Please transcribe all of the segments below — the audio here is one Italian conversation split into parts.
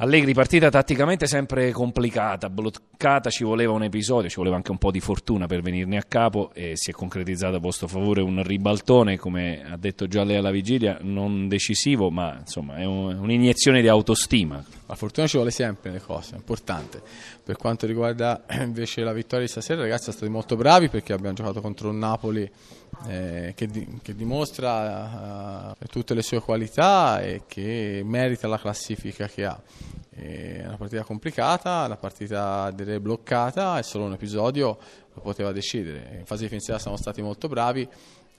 Allegri, partita tatticamente sempre complicata, bloccata, ci voleva un episodio, ci voleva anche un po' di fortuna per venirne a capo e si è concretizzato a vostro favore un ribaltone, come ha detto già lei alla vigilia, non decisivo, ma insomma è un, un'iniezione di autostima. La fortuna ci vuole sempre nelle cose, è importante. Per quanto riguarda invece la vittoria di stasera, ragazzi, siamo stati molto bravi perché abbiamo giocato contro un Napoli eh, che, di, che, dimostra uh, tutte le sue qualità e che merita la classifica che ha. È una partita complicata, una partita direi bloccata e solo un episodio lo poteva decidere. In fase difensiva siamo stati molto bravi,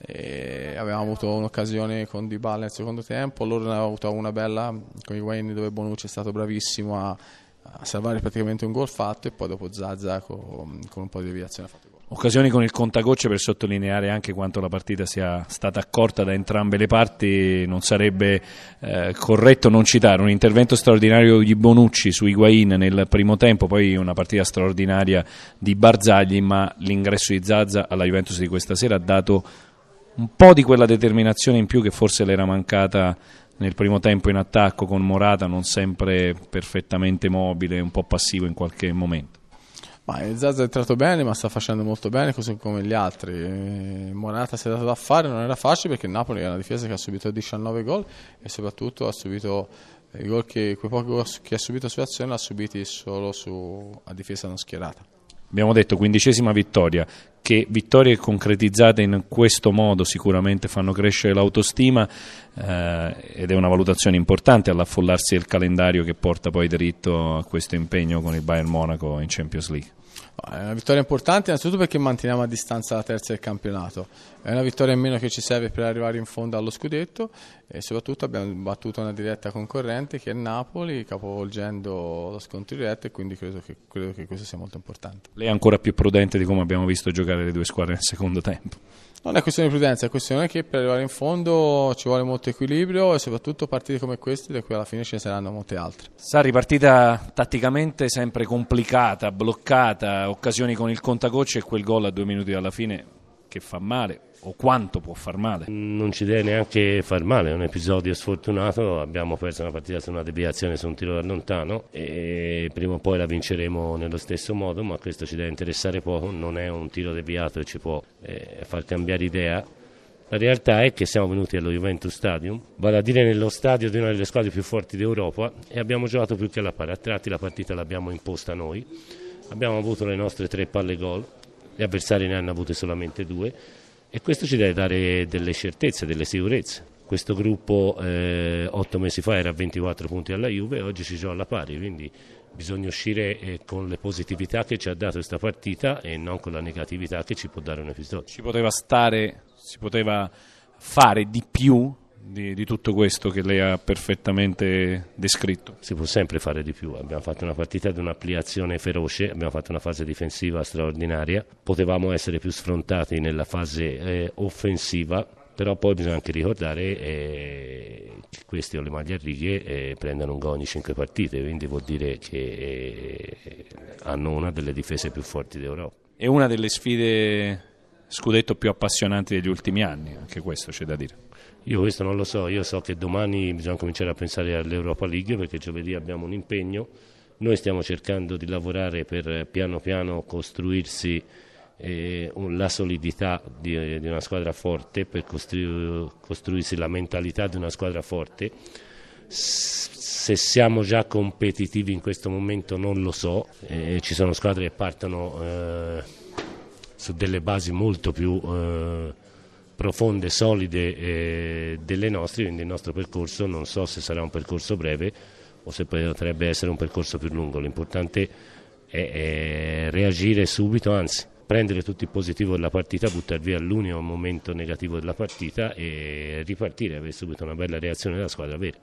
avevamo avuto un'occasione con Dybala nel secondo tempo, loro ne avevano avuto una bella con i Wayne dove Bonucci è stato bravissimo a, a salvare praticamente un gol fatto e poi dopo Zazza con, con un po' di deviazione fatto. Occasioni con il contagocce per sottolineare anche quanto la partita sia stata accorta da entrambe le parti, non sarebbe eh, corretto non citare un intervento straordinario di Bonucci su Higuain nel primo tempo, poi una partita straordinaria di Barzagli, ma l'ingresso di Zazza alla Juventus di questa sera ha dato un po' di quella determinazione in più che forse le era mancata nel primo tempo in attacco con Morata, non sempre perfettamente mobile, un po' passivo in qualche momento. Ma Zazza è entrato bene, ma sta facendo molto bene, così come gli altri. Eh, Morata si è dato da fare, non era facile perché il Napoli è una difesa che ha subito 19 gol e soprattutto ha subito i gol che, quei pochi gol che ha subito su azione, l'ha subiti solo su, a difesa non schierata. Abbiamo detto quindicesima vittoria, che vittorie concretizzate in questo modo sicuramente fanno crescere l'autostima eh, ed è una valutazione importante all'affollarsi del calendario che porta poi dritto a questo impegno con il Bayern Monaco in Champions League. È una vittoria importante innanzitutto perché manteniamo a distanza la terza del campionato, è una vittoria in meno che ci serve per arrivare in fondo allo scudetto e soprattutto abbiamo battuto una diretta concorrente che è Napoli capovolgendo lo scontro diretto e quindi credo che, credo che questo sia molto importante. Lei è ancora più prudente di come abbiamo visto giocare le due squadre nel secondo tempo. Non è questione di prudenza, è questione che per arrivare in fondo ci vuole molto equilibrio e soprattutto partite come queste, da cui alla fine ce ne saranno molte altre. Sari, partita tatticamente sempre complicata, bloccata, occasioni con il contagocce e quel gol a due minuti dalla fine che fa male o quanto può far male? Non ci deve neanche far male, è un episodio sfortunato, abbiamo perso una partita su una deviazione su un tiro da lontano e prima o poi la vinceremo nello stesso modo, ma questo ci deve interessare poco, non è un tiro deviato e ci può eh, far cambiare idea. La realtà è che siamo venuti allo Juventus Stadium, vale a dire nello stadio di una delle squadre più forti d'Europa e abbiamo giocato più che alla pari. A tratti la partita l'abbiamo imposta noi, abbiamo avuto le nostre tre palle gol, gli avversari ne hanno avute solamente due e questo ci deve dare delle certezze, delle sicurezze. Questo gruppo eh, otto mesi fa era a 24 punti alla Juve e oggi ci gioca alla pari, quindi bisogna uscire eh, con le positività che ci ha dato questa partita e non con la negatività che ci può dare un episodio. Ci poteva stare, si poteva fare di più di, di, tutto questo che lei ha perfettamente descritto? Si può sempre fare di più, abbiamo fatto una partita di un'ampliazione feroce, abbiamo fatto una fase difensiva straordinaria, potevamo essere più sfrontati nella fase eh, offensiva, però poi bisogna anche ricordare eh, che questi o le maglie a righe eh, prendono un gol ogni 5 partite, quindi vuol dire che eh, hanno una delle difese più forti d'Europa. È una delle sfide scudetto più appassionanti degli ultimi anni, anche questo c'è da dire. Io questo non lo so, io so che domani bisogna cominciare a pensare all'Europa League perché giovedì abbiamo un impegno, noi stiamo cercando di lavorare per piano piano costruirsi eh, la solidità di, di, una squadra forte, per costru- costruirsi la mentalità di una squadra forte. Se siamo già competitivi in questo momento non lo so, eh, ci sono squadre che partono eh, su delle basi molto più eh, profonde, solide eh, delle nostre, quindi il nostro percorso non so se sarà un percorso breve o se potrebbe essere un percorso più lungo, l'importante è, è reagire subito, anzi prendere tutto il positivo della partita, buttare via l'unico momento negativo della partita e ripartire, avere subito una bella reazione della squadra vera.